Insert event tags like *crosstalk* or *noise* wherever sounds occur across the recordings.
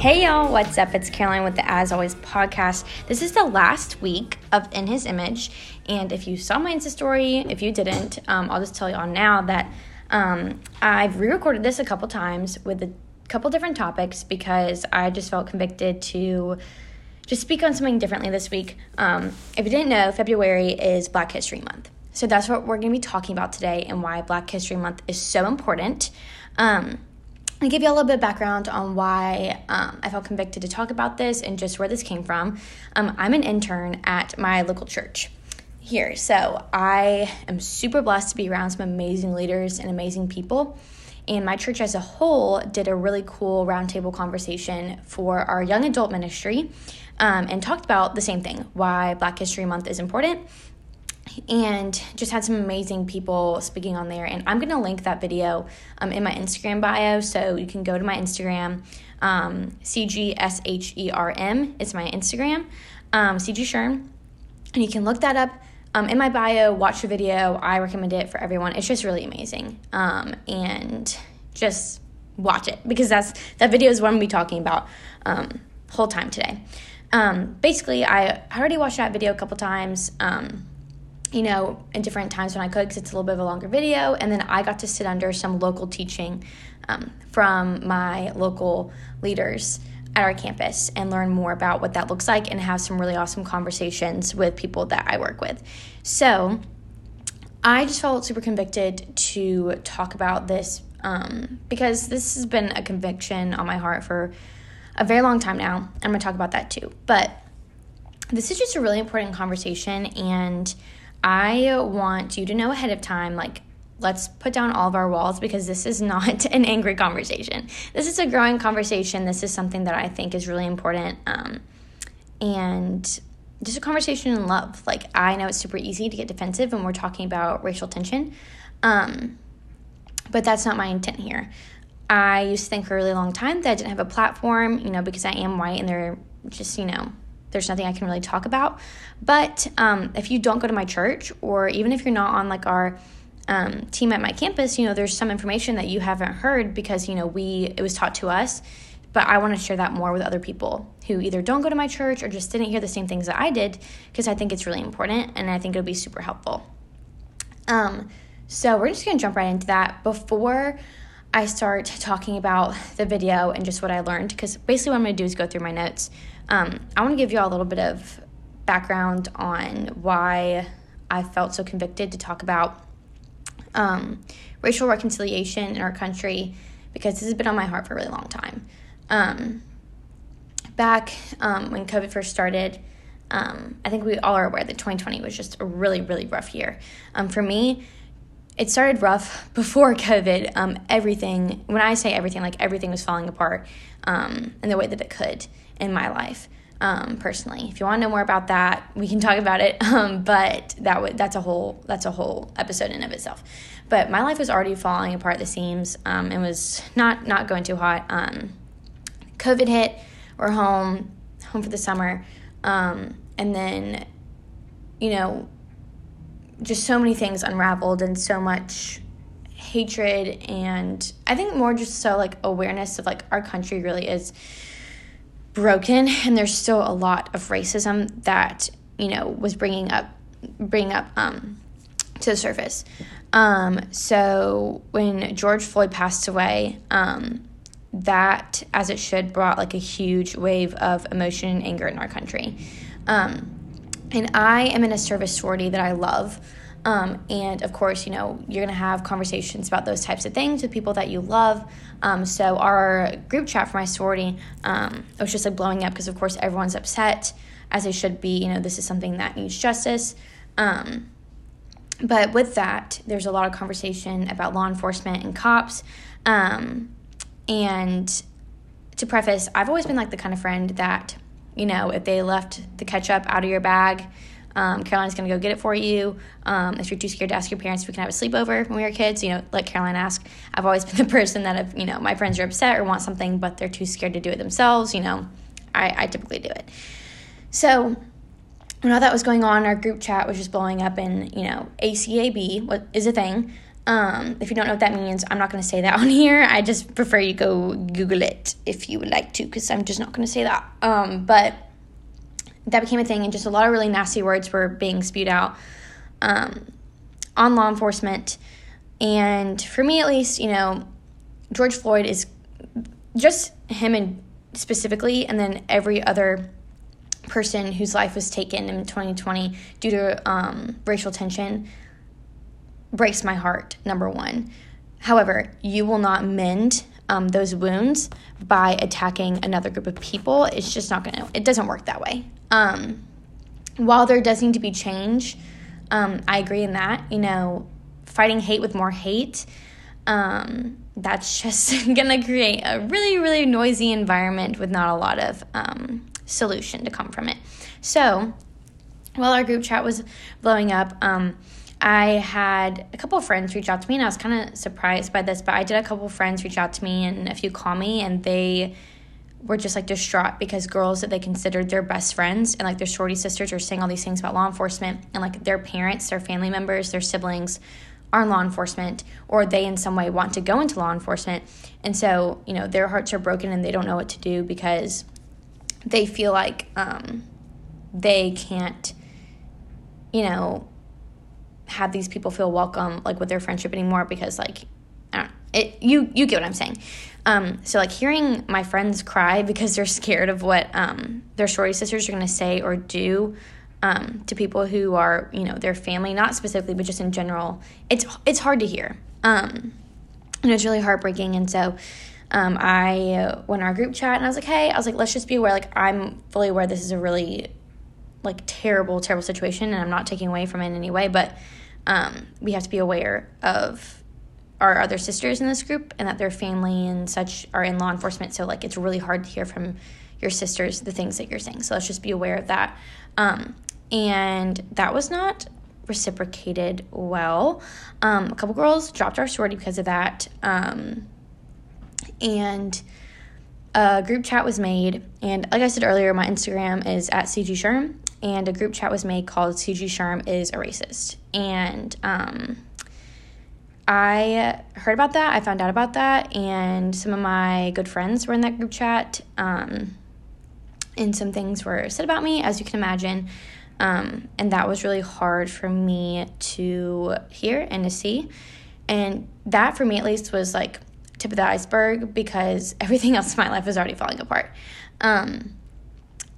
Hey y'all, what's up? It's Caroline with the As Always podcast. This is the last week of In His Image, and if you saw my Insta story, if you didn't, um, I'll just tell y'all now that um, I've re-recorded this a couple times with a couple different topics because I just felt convicted to just speak on something differently this week. Um, if you didn't know, February is Black History Month. So that's what we're going to be talking about today and why Black History Month is so important. Um, I give you a little bit of background on why um, I felt convicted to talk about this and just where this came from. Um, I'm an intern at my local church here, so I am super blessed to be around some amazing leaders and amazing people. And my church as a whole did a really cool roundtable conversation for our young adult ministry um, and talked about the same thing why Black History Month is important and just had some amazing people speaking on there. And I'm going to link that video um, in my Instagram bio. So you can go to my Instagram, um, CGSHERM. It's my Instagram, um, CG Sherm. And you can look that up um, in my bio, watch the video. I recommend it for everyone. It's just really amazing. Um, and just watch it because that's that video is what I'm going to be talking about um, whole time today. Um, basically, I already watched that video a couple times. Um, you know, in different times when I could because it's a little bit of a longer video. And then I got to sit under some local teaching um, from my local leaders at our campus and learn more about what that looks like and have some really awesome conversations with people that I work with. So I just felt super convicted to talk about this um, because this has been a conviction on my heart for a very long time now. I'm going to talk about that too. But this is just a really important conversation and I want you to know ahead of time, like, let's put down all of our walls because this is not *laughs* an angry conversation. This is a growing conversation. This is something that I think is really important. Um, and just a conversation in love. Like, I know it's super easy to get defensive when we're talking about racial tension, um, but that's not my intent here. I used to think for a really long time that I didn't have a platform, you know, because I am white and they're just, you know, there's nothing I can really talk about. But um, if you don't go to my church, or even if you're not on like our um, team at my campus, you know, there's some information that you haven't heard because you know we it was taught to us. But I want to share that more with other people who either don't go to my church or just didn't hear the same things that I did because I think it's really important and I think it'll be super helpful. Um, so we're just gonna jump right into that before. I start talking about the video and just what I learned because basically what I'm going to do is go through my notes um, I want to give you all a little bit of background on why I felt so convicted to talk about um, racial reconciliation in our country because this has been on my heart for a really long time. Um, back um, when COVID first started, um, I think we all are aware that 2020 was just a really, really rough year. Um, for me, it started rough *laughs* before COVID. Um, everything, when I say everything, like everything was falling apart um, in the way that it could in my life. Um, personally, if you want to know more about that, we can talk about it. *laughs* Um, but that w- that's a whole that's a whole episode in of itself. But my life was already falling apart at the seams. Um, it was not not going too hot. Um, COVID hit. We're home home for the summer, um, and then you know just so many things unraveled and so much hatred and I think more just so like awareness of like our country really is broken and there's still a lot of racism that you know was bringing up bringing up um, to the surface. Um, so when george floyd passed away um, that as it should brought like a huge wave of emotion and anger in our country. Um, and i am in a service sorority that i love um, and of course, you know, you're going to have conversations about those types of things with people that you love. Um, so, our group chat for my sorority um, was just like blowing up because, of course, everyone's upset as they should be. You know, this is something that needs justice. Um, but with that, there's a lot of conversation about law enforcement and cops. Um, and to preface, I've always been like the kind of friend that, you know, if they left the ketchup out of your bag, um, Caroline's going to go get it for you. Um, if you're too scared to ask your parents, we can have a sleepover when we were kids. You know, let Caroline ask. I've always *laughs* been the person that if, you know, my friends are upset or want something, but they're too scared to do it themselves, you know, I, I typically do it. So when all that was going on, our group chat was just blowing up and, you know, ACAB what is a thing. Um, if you don't know what that means, I'm not going to say that *laughs* on here. I just prefer you go Google it if you would like to, because I'm just not going to say that. Um, but that became a thing, and just a lot of really nasty words were being spewed out um, on law enforcement. And for me, at least, you know, George Floyd is just him and specifically, and then every other person whose life was taken in 2020 due to um, racial tension breaks my heart, number one. However, you will not mend um, those wounds by attacking another group of people. It's just not gonna, it doesn't work that way. Um, while there does need to be change, um, I agree in that. You know, fighting hate with more hate, um, that's *laughs* just gonna create a really, really noisy environment with not a lot of um, solution to come from it. So, while our group chat was blowing up, um, I had a couple of friends reach out to me, and I was kind of surprised by this. But I did a couple of friends reach out to me, and a few call me, and they were just like distraught because girls that they considered their best friends and like their shorty sisters are saying all these things about law enforcement, and like their parents, their family members, their siblings are in law enforcement, or they in some way want to go into law enforcement, and so you know their hearts are broken and they don't know what to do because they feel like um, they can't, you know have these people feel welcome like with their friendship anymore because like I don't it you you get what I'm saying. Um, so like hearing my friends cry because they're scared of what um, their sorority sisters are going to say or do um, to people who are you know their family, not specifically but just in general, it's it's hard to hear. Um, and it's really heartbreaking. And so um, I went in our group chat and I was like, hey, I was like, let's just be aware. Like I'm fully aware this is a really like terrible, terrible situation, and I'm not taking away from it in any way, but um, we have to be aware of our other sisters in this group and that their family and such are in law enforcement. So, like, it's really hard to hear from your sisters the things that you're saying. So, let's just be aware of that. Um, and that was not reciprocated well. Um, a couple girls dropped our sorority because of that. Um, and a group chat was made. And like I said earlier, my Instagram is at CG Sherm and a group chat was made called CG Sherm is a racist. And um, I heard about that. I found out about that, and some of my good friends were in that group chat. Um, and some things were said about me, as you can imagine. Um, and that was really hard for me to hear and to see. And that, for me at least, was like tip of the iceberg because *laughs* everything else in my life was already falling apart. Um,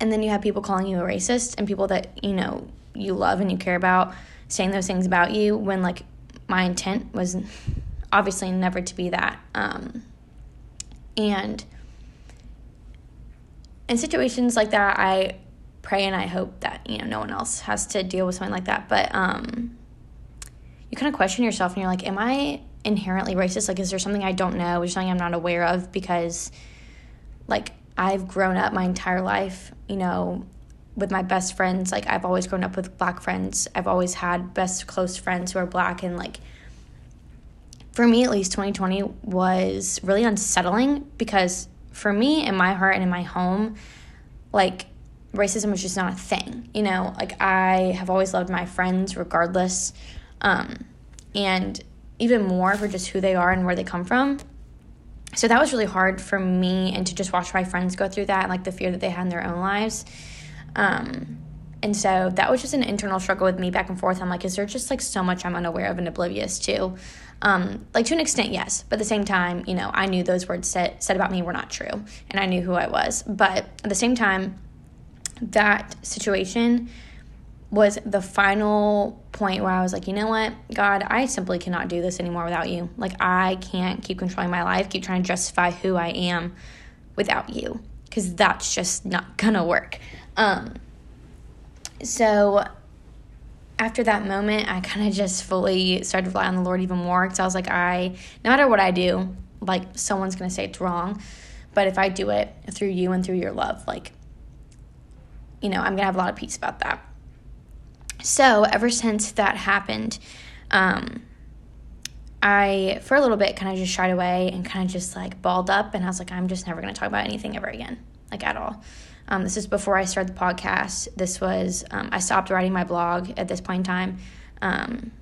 and then you have people calling you a racist and people that you know you love and you care about saying those things about you when like my intent was obviously never to be that um, and in situations like that i pray and i hope that you know no one else has to deal with something like that but um, you kind of question yourself and you're like am i inherently racist? Like is there something i don't know? Is something i'm not aware of? Because like I've grown up my entire life, you know, with my best friends. Like, I've always grown up with black friends. I've always had best close friends who are black. And, like, for me, at least, 2020 was really unsettling because for me, in my heart and in my home, like, racism was just not a thing. You know, like, I have always loved my friends regardless. Um, and even more for just who they are and where they come from so that was really hard for me and to just watch my friends go through that and like the fear that they had in their own lives. Um, and so that was just an internal struggle with me back and forth. I'm like is there just like so much i'm unaware of and oblivious to? Um, like to an extent yes. But at the same time you know i knew those words said, said about me were not true and i knew who i was. But at the same time that situation was the final point where I was like, you know what, God, I simply cannot do this anymore without you. Like, I can't keep controlling my life, keep trying to justify who I am without you, because that's just not *laughs* gonna work. Um, so, after that moment, I kind of just fully started to rely on the Lord even more because I was like, I, no matter what I do, like, someone's gonna say it's wrong. But if I do it through you and through your love, like, you know, I'm gonna have a lot of peace about that. So, ever since that happened, um, I, for a little bit, kind of just shied away and kind of just like balled up. And I was like, I'm just never going to talk about anything ever again, like at all. Um, this is before I started the podcast. This was, um, I stopped writing my blog at this point in time. Um,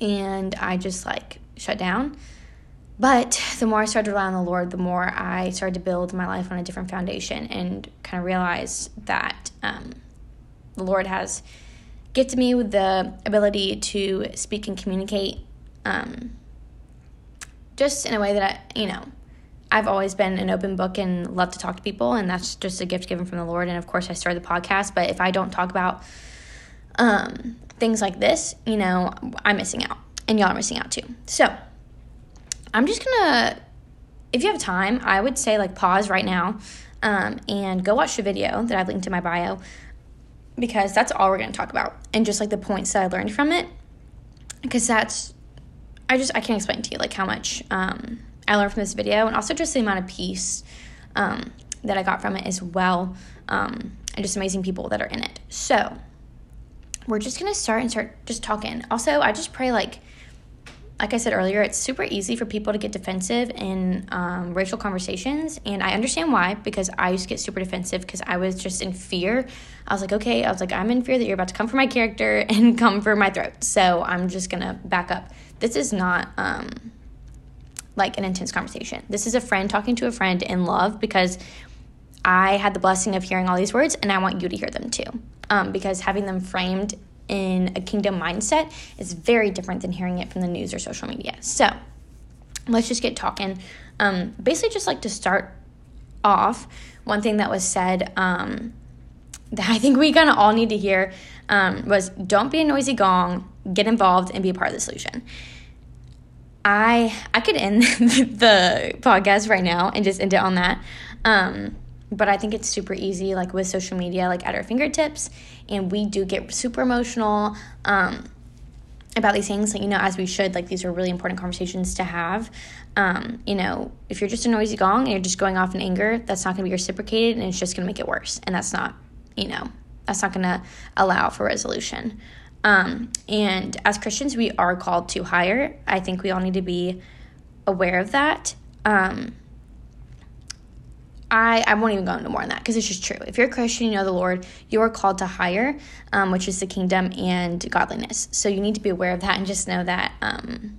and I just like shut down. But the more I started to rely on the Lord, the more I started to build my life on a different foundation and kind of realize that um, the Lord has gifted me with the ability to speak and communicate um, just in a way that I, you know, I've always been an open book and love to talk to people, and that's just a gift given from the Lord. And of course, I started the podcast, but if I don't talk about um, things like this, you know, I'm missing out, and y'all are missing out too. So, I'm just gonna, if you have time, I would say like pause right now um, and go watch the video that I've linked in my bio because that's all we're gonna talk about and just like the points that I learned from it because that's, I just, I can't explain to you like how much um, I learned from this video and also just the amount of peace um, that I got from it as well um, and just amazing people that are in it. So, we're just gonna start and start just talking. Also, I just pray like like I said earlier, it's super easy for people to get defensive in um, racial conversations. And I understand why, because I used to get super defensive because I was just in fear. I was like, okay, I was like, I'm in fear that you're about to come for my character *laughs* and come for my throat. So I'm just to back up. This is not um, like an intense conversation. This is a friend talking to a friend in love because I had the blessing of hearing all these words and I want you to hear them too. Um, because having them framed in a kingdom mindset is very different than hearing it from the news or social media. So let's just get talking. Um, basically, just like to start off, one thing that was said um, that I think we kind of all need to hear um, was don't be a noisy gong, get involved, and be a part of the solution. I I could end *laughs* the podcast right now and just end it on that. Um, but I think it's super easy, like with social media, like at our fingertips. And we do get super emotional um, about these things, like, you know, as we should. Like, these are really important conversations to have. Um, you know, if you're just a noisy gong and you're just going off in anger, that's not going to be reciprocated and it's just going to make it worse. And that's not, you know, that's not going to allow for resolution. Um, and as Christians, we are called to higher. I think we all need to be aware of that. Um, I, I won't even go into more on that because it's just true. If you're a Christian, you know the Lord, you are called to higher, um, which is the kingdom and godliness. So you need to be aware of that and just know that um,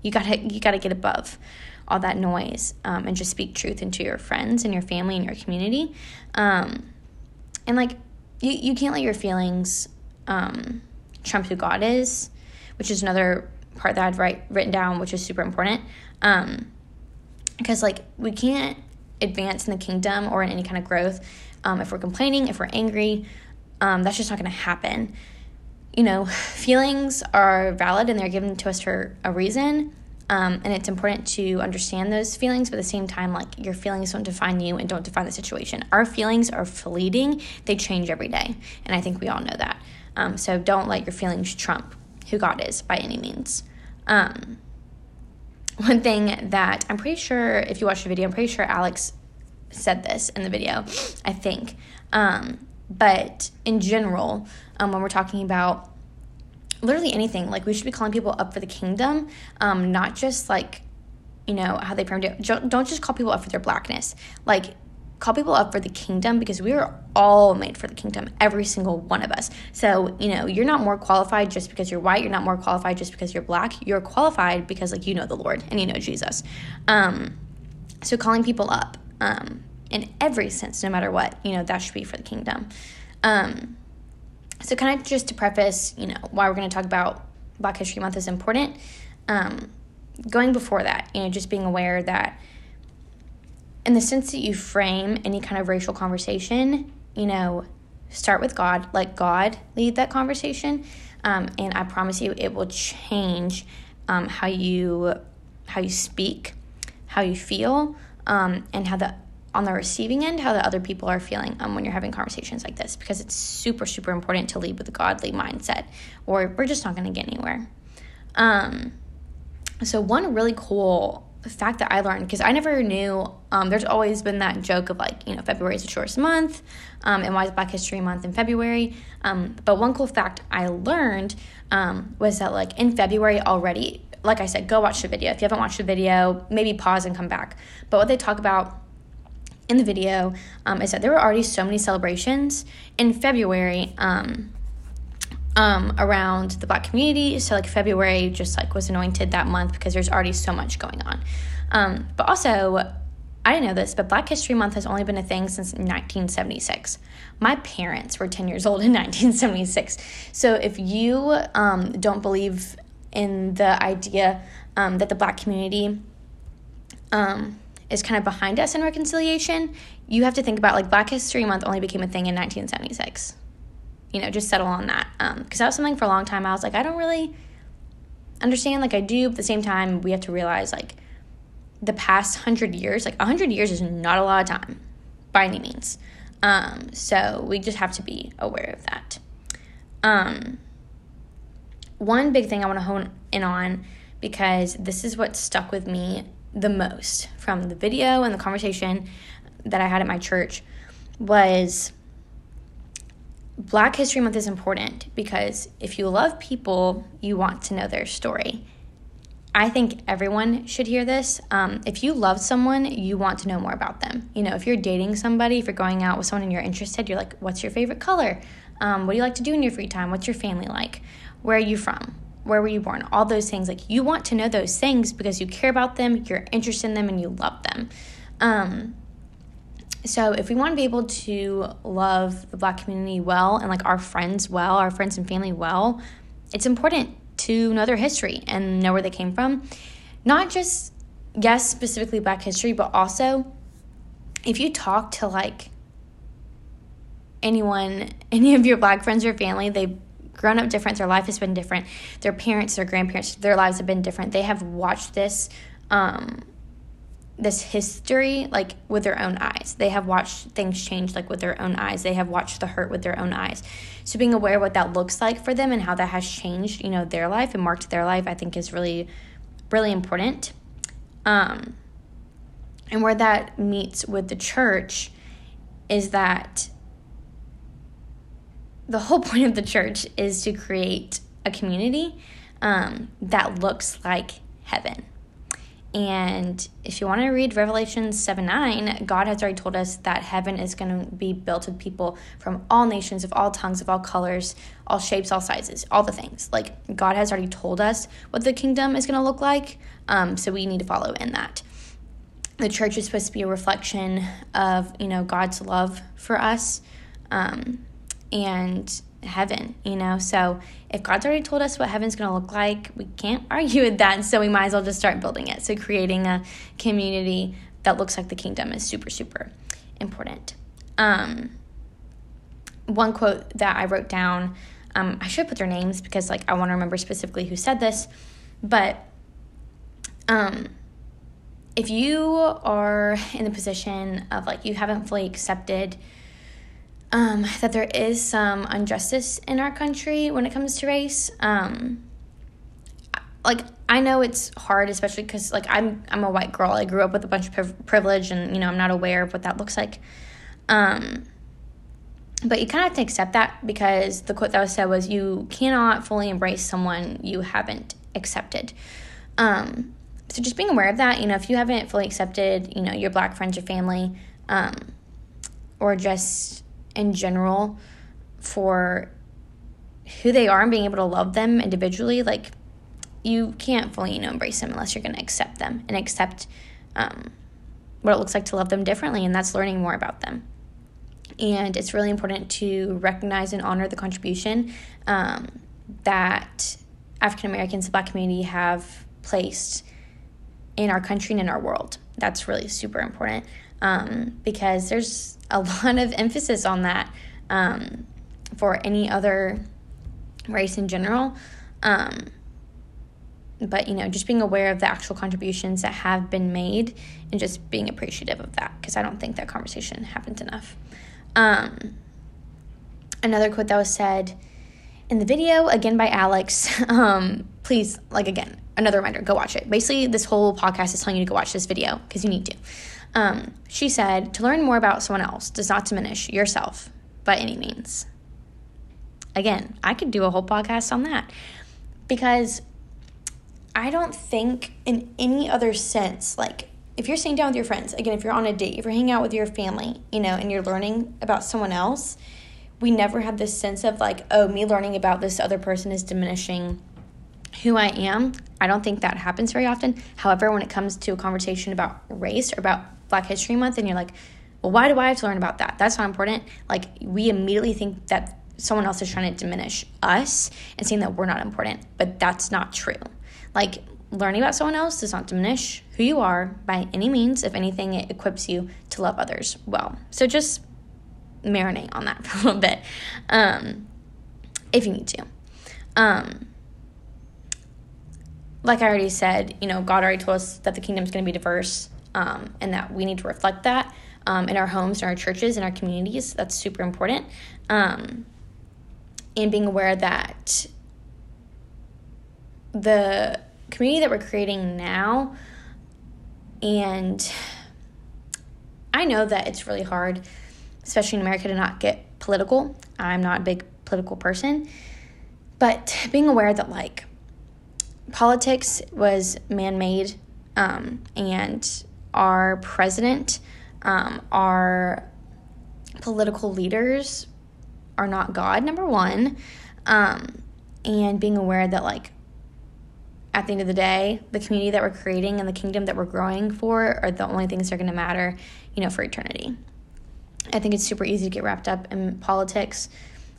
you gotta you gotta get above all that noise um, and just speak truth into your friends and your family and your community. Um, and like you, you can't let your feelings um, trump who God is, which is another part that I'd write written down, which is super important. because um, like we can't advance in the kingdom or in any kind of growth. Um, if we're complaining, if we're angry, um, that's just not going to happen. You know, *sighs* feelings are valid and they're given to us for a reason. Um, and it's important to understand those feelings, but at the same time, like your feelings don't define you and don't define the situation. Our feelings are fleeting, they change every day. And I think we all know that. Um, so don't let your feelings trump who God is by any means. Um, one thing that I'm pretty sure, if you watch the video, I'm pretty sure Alex said this in the video, I think. Um, but in general, um, when we're talking about literally anything, like we should be calling people up for the kingdom, um, not just like, you know, how they framed it. Don't just call people up for their blackness. Like, call people up for the kingdom because we are all made for the kingdom, every single one of us. So, you know, you're not more qualified just because you're white. You're not more qualified just because you're black. You're qualified because, like, you know the Lord and you know Jesus. Um, so, calling people up um, in every sense, no matter what, you know, that should be for the kingdom. Um, so, kind of just to preface, you know, why we're going to talk about Black History Month is important. Um, going before that, you know, just being aware that in the sense that you frame any kind of racial conversation, you know, start with God, let God lead that conversation, um, and I promise you, it will change um, how you how you speak, how you feel, um, and how the on the receiving end how the other people are feeling um, when you're having conversations like this because it's super super important to lead with a godly mindset or we're just not going to get anywhere um, so one really cool fact that I learned because I never knew. Um, there's always been that joke of like you know February is the shortest month, um, and why is Black History Month in February? Um, but one cool fact I learned um, was that like in February already, like I said, go watch the video. If you haven't watched the video, maybe pause and come back. But what they talk about in the video um, is that there were already so many celebrations in February. Um, um, around the black community. So, like, February just like was anointed that month because there's already so much going on. Um, but also, I didn't know this, but Black History Month has only been a thing since 1976. My parents were 10 years old in *laughs* 1976. So if you um, don't believe in the idea um, that the black community um, is kind of behind us in reconciliation, you have to think about like Black History Month only became a thing in 1976. You know, just settle on that. Because um, that was something for a long time I was like, I don't really understand. Like, I do, but at the same time, we have to realize like the past hundred years, like a hundred years is not a lot of time by any means. Um, so we just have to be aware of that. Um, one big thing I want to hone in on because this is what stuck with me the most from the video and the conversation that I had at my church was Black History Month is important because if you love people, you want to know their story. I think everyone should hear this. Um, if you love someone, you want to know more about them. You know, if you're dating somebody, if you're going out with someone and you're interested, you're like, what's your favorite color? Um, what do you like to do in your free time? What's your family like? Where are you from? Where were you born? All those things. Like, you want to know those things because you care about them, you're interested in them, and you love them. Um, so, if we want to be able to love the black community well and like our friends well, our friends and family well, it's important to know their history and know where they came from. Not just, yes, specifically black history, but also if you talk to like anyone, *laughs* any of your black friends or family, they've grown up different, their life has been different, their parents, their grandparents, their lives have been different. They have watched this um, this history like with their own eyes. They have watched things change like with their own eyes. They have watched the hurt with their own eyes. So being aware of what that looks like for them and how that has changed, you know, their life and marked their life, I think is really really important. Um and where that meets with the church is that the whole point of the church is to create a community um, that looks like heaven and if you want to read Revelation 7 9, God has already told us that heaven is going to be built with people from all nations, of all tongues, of all colors, all shapes, all sizes, all the things. Like, God has already told us what the kingdom is going to look like. Um, so we need to follow in that. The church is supposed to be a reflection of, you know, God's love for us. Um, and heaven, you know? So if God's already told us what heaven's going to look like, we can't *laughs* argue with that. So we might as well just start building it. So creating a community that looks like the kingdom is super, super important. Um, one quote that I wrote down, um, I should put their names because like I want to remember specifically who said this, but um, if you are in the position of like you haven't fully accepted um, that there is some injustice in our country when it comes to race. Um, like I know it's hard, especially because like I'm I'm a white girl. I grew up with a bunch of privilege, and you know I'm not aware of what that looks like. Um, but you kind of have to accept that because the quote that was said was you cannot fully embrace someone you haven't accepted. Um, so just being aware of that, you know, if you haven't fully accepted, you know, your black friends, your family, um, or just in general for who they are and being able to love them individually, like you can't fully, you know, embrace them unless you're going to accept them and accept um, what it looks like to love them differently, and that's learning more about them. And it's really important to recognize and honor the contribution um, that African Americans, the Black community, have placed in our country and in our world. That's really super important um, because there's a lot of emphasis on that um, for any other race in general. Um, but you know, just being aware of the actual contributions that have been made and just being appreciative of that because I don't think that conversation happens enough. Um, another quote that was said in the video, again by Alex. *laughs* Um, please, like again, another reminder, go watch it. Basically, this whole podcast is telling you to go watch this video because you need to. Um, she said, to learn more about someone else does not diminish yourself by any means. Again, I could do a whole podcast on that because I don't think in any other sense, like if you're sitting down with your friends, again, if you're on a date, if you're hanging out with your family, you know, and you're learning about someone else, we never have this sense of like, oh, me learning about this other person is diminishing who I am. I don't think that happens very often. However, when it comes to a conversation about race or about Black History Month, and you're like, well, why do I have to learn about that? That's not important. Like, we immediately think that someone else is trying to diminish us and saying that we're not important, but that's not true. Like, learning about someone else does not diminish who you are by any means. If anything, it equips you to love others well. So just marinate on that *laughs* for a little bit um, if you need to. Um, like I already said, you know, God already told us that the kingdom is going to be diverse um, and that we need to reflect that um, in our homes, in our churches, in our communities. That's super important. Um, and being aware that the community that we're creating now, and I know that it's really hard, especially in America, to not get political. I'm not a big political person, but being aware that, like, politics was man made, um, and our president, um, our political leaders are not God, number one, um, and being aware that, like, at the end of the day, the community that we're creating and the kingdom that we're growing for are the only things that are going to matter, you know, for eternity. I think it's super easy to get wrapped up in politics,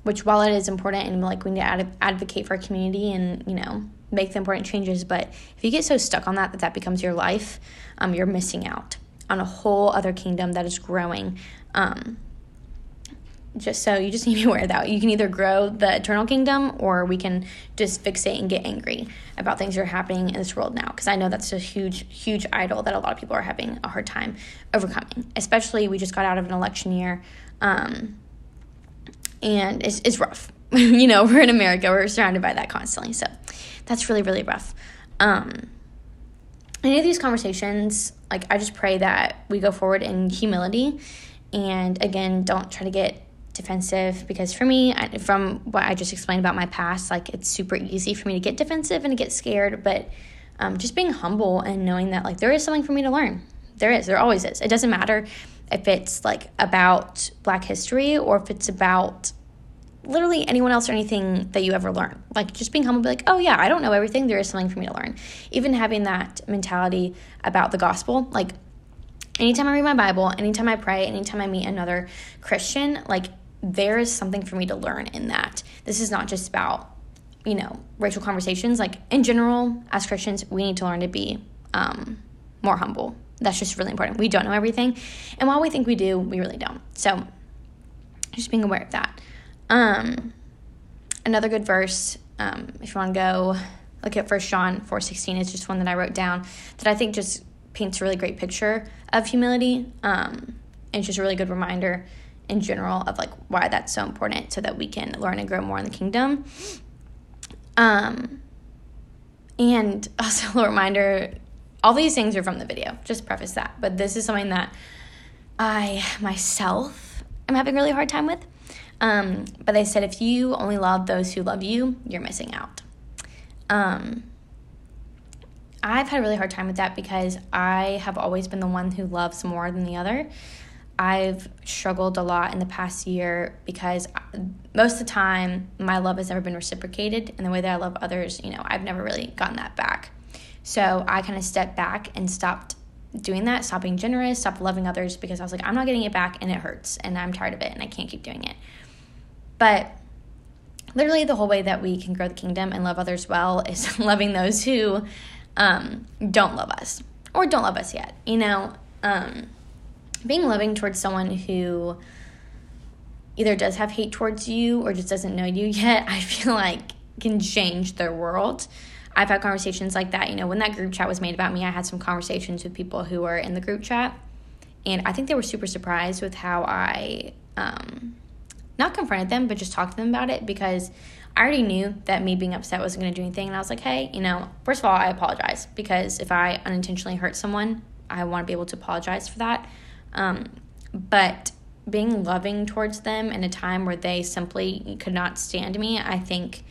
which while it is important and like we need to ad- advocate for our community and you know make the important changes, but if you get so stuck on that that that becomes your life, um, you're missing out on a whole other kingdom that is growing. Um, just so you just need to be aware of that. You can either grow the eternal kingdom or we can just fixate and get angry about things that are happening in this world now. Because I know that's a huge, huge idol that a lot of people are having a hard time overcoming. Especially, we just got out of an election year. Um, and it's, it's rough. *laughs* you know, we're in America, we're surrounded by that constantly. So that's really, really rough. Um, any of these conversations, like, I just pray that we go forward in humility. And again, don't try to get defensive because for me from what i just explained about my past like it's super easy for me to get defensive and to get scared but um, just being humble and knowing that like there is something for me to learn there is there always is it doesn't matter if it's like about black history or if it's about literally anyone else or anything that you ever learn like just being humble be like oh yeah i don't know everything there is something for me to learn even having that mentality about the gospel like anytime i read my bible anytime i pray anytime i meet another christian like there is something for me to learn in that. This is not just about, you know, racial conversations. Like in general, as Christians, we need to learn to be um, more humble. That's just really important. We don't know everything. And while we think we do, we really don't. So just being aware of that. Um, another good verse, um, if you want to go look at First John 4.16, is just one that I wrote down that I think just paints a really great picture of humility. Um, and it's just a really good reminder in general of like why that's so important so that we can learn and grow more in the kingdom. Um, and *laughs* also a reminder all these things are from the video, just preface that. But this is something that I myself am having a really hard time with. Um, but they said if you only love those who love you, you're missing out. Um, I've had a really hard time with that because I have always been the one who loves more than the other. I've struggled a lot in the past year because most of the time my love has never been reciprocated, and the way that I love others, you know, I've never really gotten that back. So I kind of stepped back and stopped doing that, stopped being generous, stopped loving others because I was like, I'm not getting it back and it hurts and I'm tired of it and I can't keep doing it. But literally, the whole way that we can grow the kingdom and love others well is *laughs* loving those who um, don't love us or don't love us yet, you know? Um, being loving towards someone who either does have hate towards you or just doesn't know you *laughs* yet, I feel like can change their world. I've had conversations like that. You know, when that group chat was made about me, I had some conversations with people who were in the group chat. And I think they were super surprised with how I um, not confronted them, but just talked to them about it because I already knew that me being upset wasn't going to do anything. And I was like, hey, you know, first of all, I apologize because if I unintentionally hurt someone, I want to be able to apologize for that. Um, but being loving towards them in a time where they simply could not stand me, I think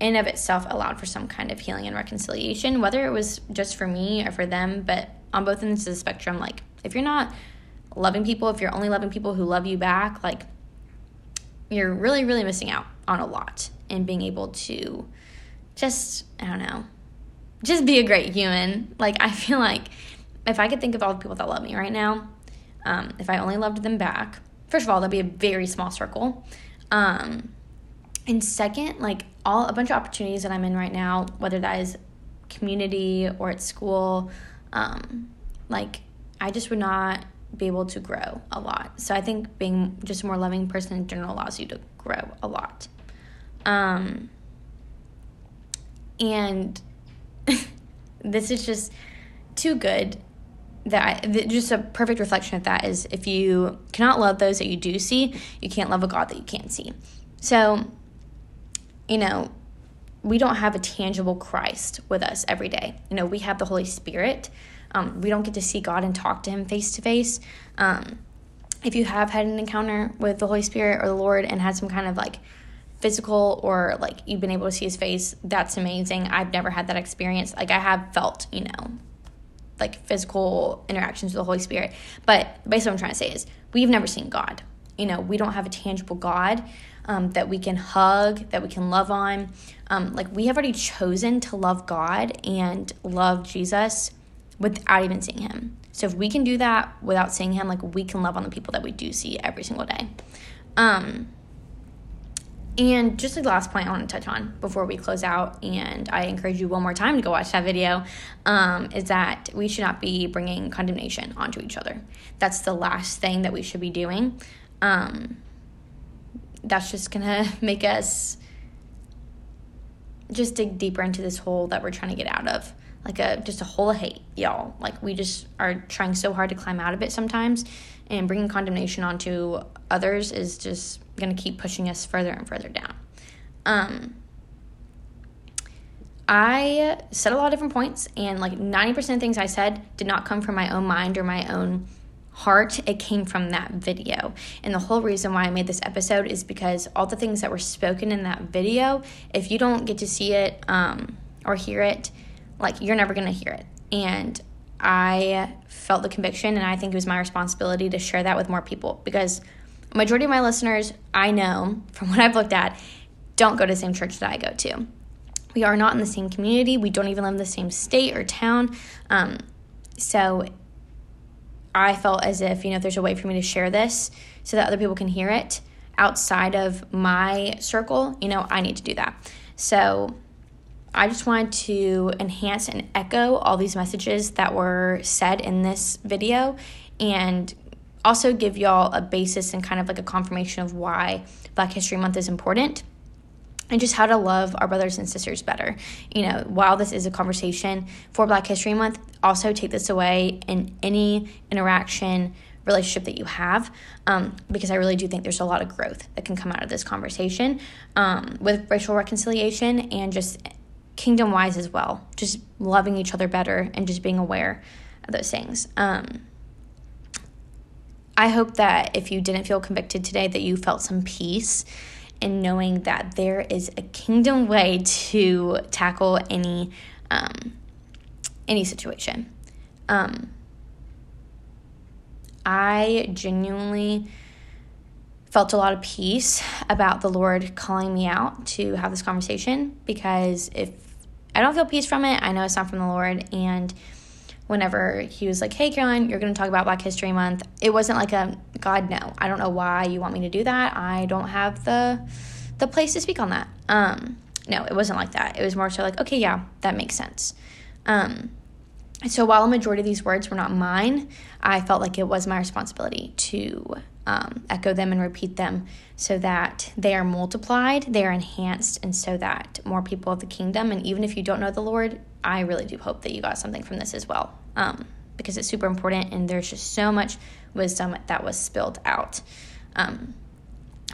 in of itself allowed for some kind of healing and reconciliation, whether it was just for me or for them, but on both ends of the spectrum, like if you're not loving people, if you're only loving people who love you back, like you're really, really missing out on a lot and being able to just, I don't know, just be a great human. Like, I feel like if I could think of all the people that love me right now, um, if I only loved them back, first of all, that'd be a very small circle. Um, and second, like all a bunch of opportunities that I'm in right now, whether that is community or at school, um, like I just would not be able to grow a lot. So I think being just a more loving person in general allows you to grow a lot. Um, and *laughs* this is just too good that I, just a perfect reflection of that is if you cannot love those that you do see, you can't love a God that you can't see. So, you know, we don't have a tangible Christ with us every day. You know, we have the Holy Spirit. Um, we don't get to see God and talk to Him face to face. If you have had an encounter with the Holy Spirit or the Lord and had some kind of like physical or like you've been able to see His face, that's amazing. I've never had that experience. Like I have felt, you know, like physical interactions with the Holy Spirit. But basically, what I'm trying to say is we've never seen God. You know, we don't have a tangible God um, that we can hug, that we can love on. Um, like we have already chosen to love God and love Jesus without even seeing Him. So if we can do that without seeing Him, like we can love on the people that we do see every single day. Um, and just the last point I want to touch on before we close out, and I encourage you one more time to go watch that video, um, is that we should not be bringing condemnation onto each other. That's the last thing that we should be doing. Um, that's just gonna *laughs* make us just dig deeper into this hole that we're trying to get out of like a just a hole of hate y'all like we just are trying so hard to climb out of it sometimes and bringing condemnation onto others is just going to keep pushing us further and further down. Um, I said a lot of different points, and like 90% of things I said did not come from my own mind or my own heart. It came from that video. And the whole reason why I made this episode is because all the things that were spoken in that video, if you don't get to see it um, or hear it, like you're never going to hear it. And I felt the conviction, and I think it was my responsibility to share that with more people because majority of my listeners I know *laughs* from what I've looked at don't go to the same church that I go to. We are not in the same community. We don't even live in the same state or town. Um, so I felt as if, you know, if there's a way for me to share this so that other people can hear it outside of my circle, you know, I need to do that. So I just wanted to enhance and echo all these messages that were said in this video and also give y'all a basis and kind of like a confirmation of why Black History Month is important and just how to love our brothers and sisters better. You know, while this is a conversation for Black History Month, also take this away in any interaction relationship that you have um, because I really do think there's a lot of growth that can come out of this conversation um, with racial reconciliation and just kingdom wise as well. Just loving each other better and just being aware of those things. Um, I hope that if you didn't feel convicted today, that you felt some peace in knowing that there is a kingdom way to tackle any um, any situation. Um, I genuinely felt a lot of peace about the Lord calling me out to have this conversation because if I don't feel peace from it, I know it's not from the Lord and whenever he was like, Hey, Caroline, you're going to talk about Black History Month, it wasn't like a God, no. I don't know why you want me to do that. I don't have the the place to speak on that. Um, no, it wasn't like that. It was more so like, okay, yeah, that makes sense. Um, so while a majority of these words were not mine, I felt like it was my responsibility to um, echo them and repeat them so that they are multiplied, they are enhanced, and so that more people of the kingdom, and even if you don't know the Lord, I really do hope that you got something from this as well um, because it's super important and there's just so much wisdom that was spilled out um,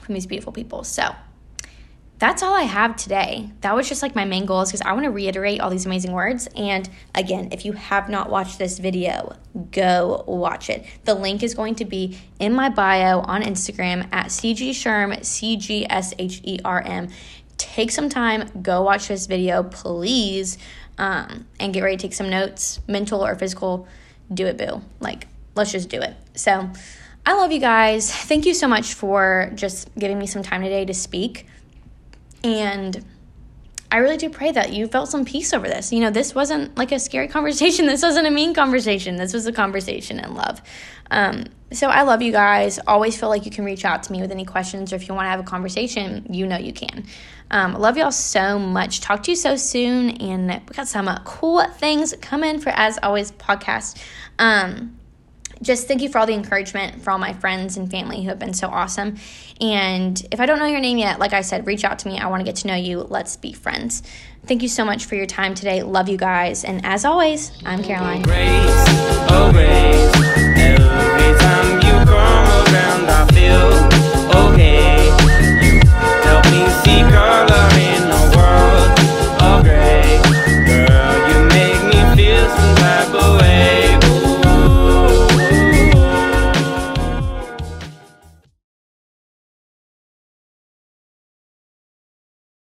from these beautiful people. So, that's all I have today. That was just like my main goals because I want to reiterate all these amazing words. And again, if you have not watched this video, go watch it. The link is going to be in my bio on Instagram at CG C G S H E R M. Take some time, go watch this video, please, um, and get ready to take some notes, mental or physical. Do it, boo. Like, let's just do it. So, I love you guys. Thank you so much for just giving me some time today to speak. And I really do pray that you felt some peace over this. You know, this wasn't like a scary *laughs* conversation. This wasn't a mean conversation. This was a conversation in love. Um, so I love you guys. Always feel like you can reach out to me with any questions or if you want to have a conversation, you know you can. Um, love y'all so much. Talk to you so soon. And we got some uh, cool things coming for As Always podcast. Um, just thank you for all the encouragement for all my friends and family who have been so awesome. And if I don't know your name yet, like I said, reach out to me. I want to get to know you. Let's be friends. Thank you so much for your time today. Love you guys. And as always, I'm Caroline. Grace, oh grace.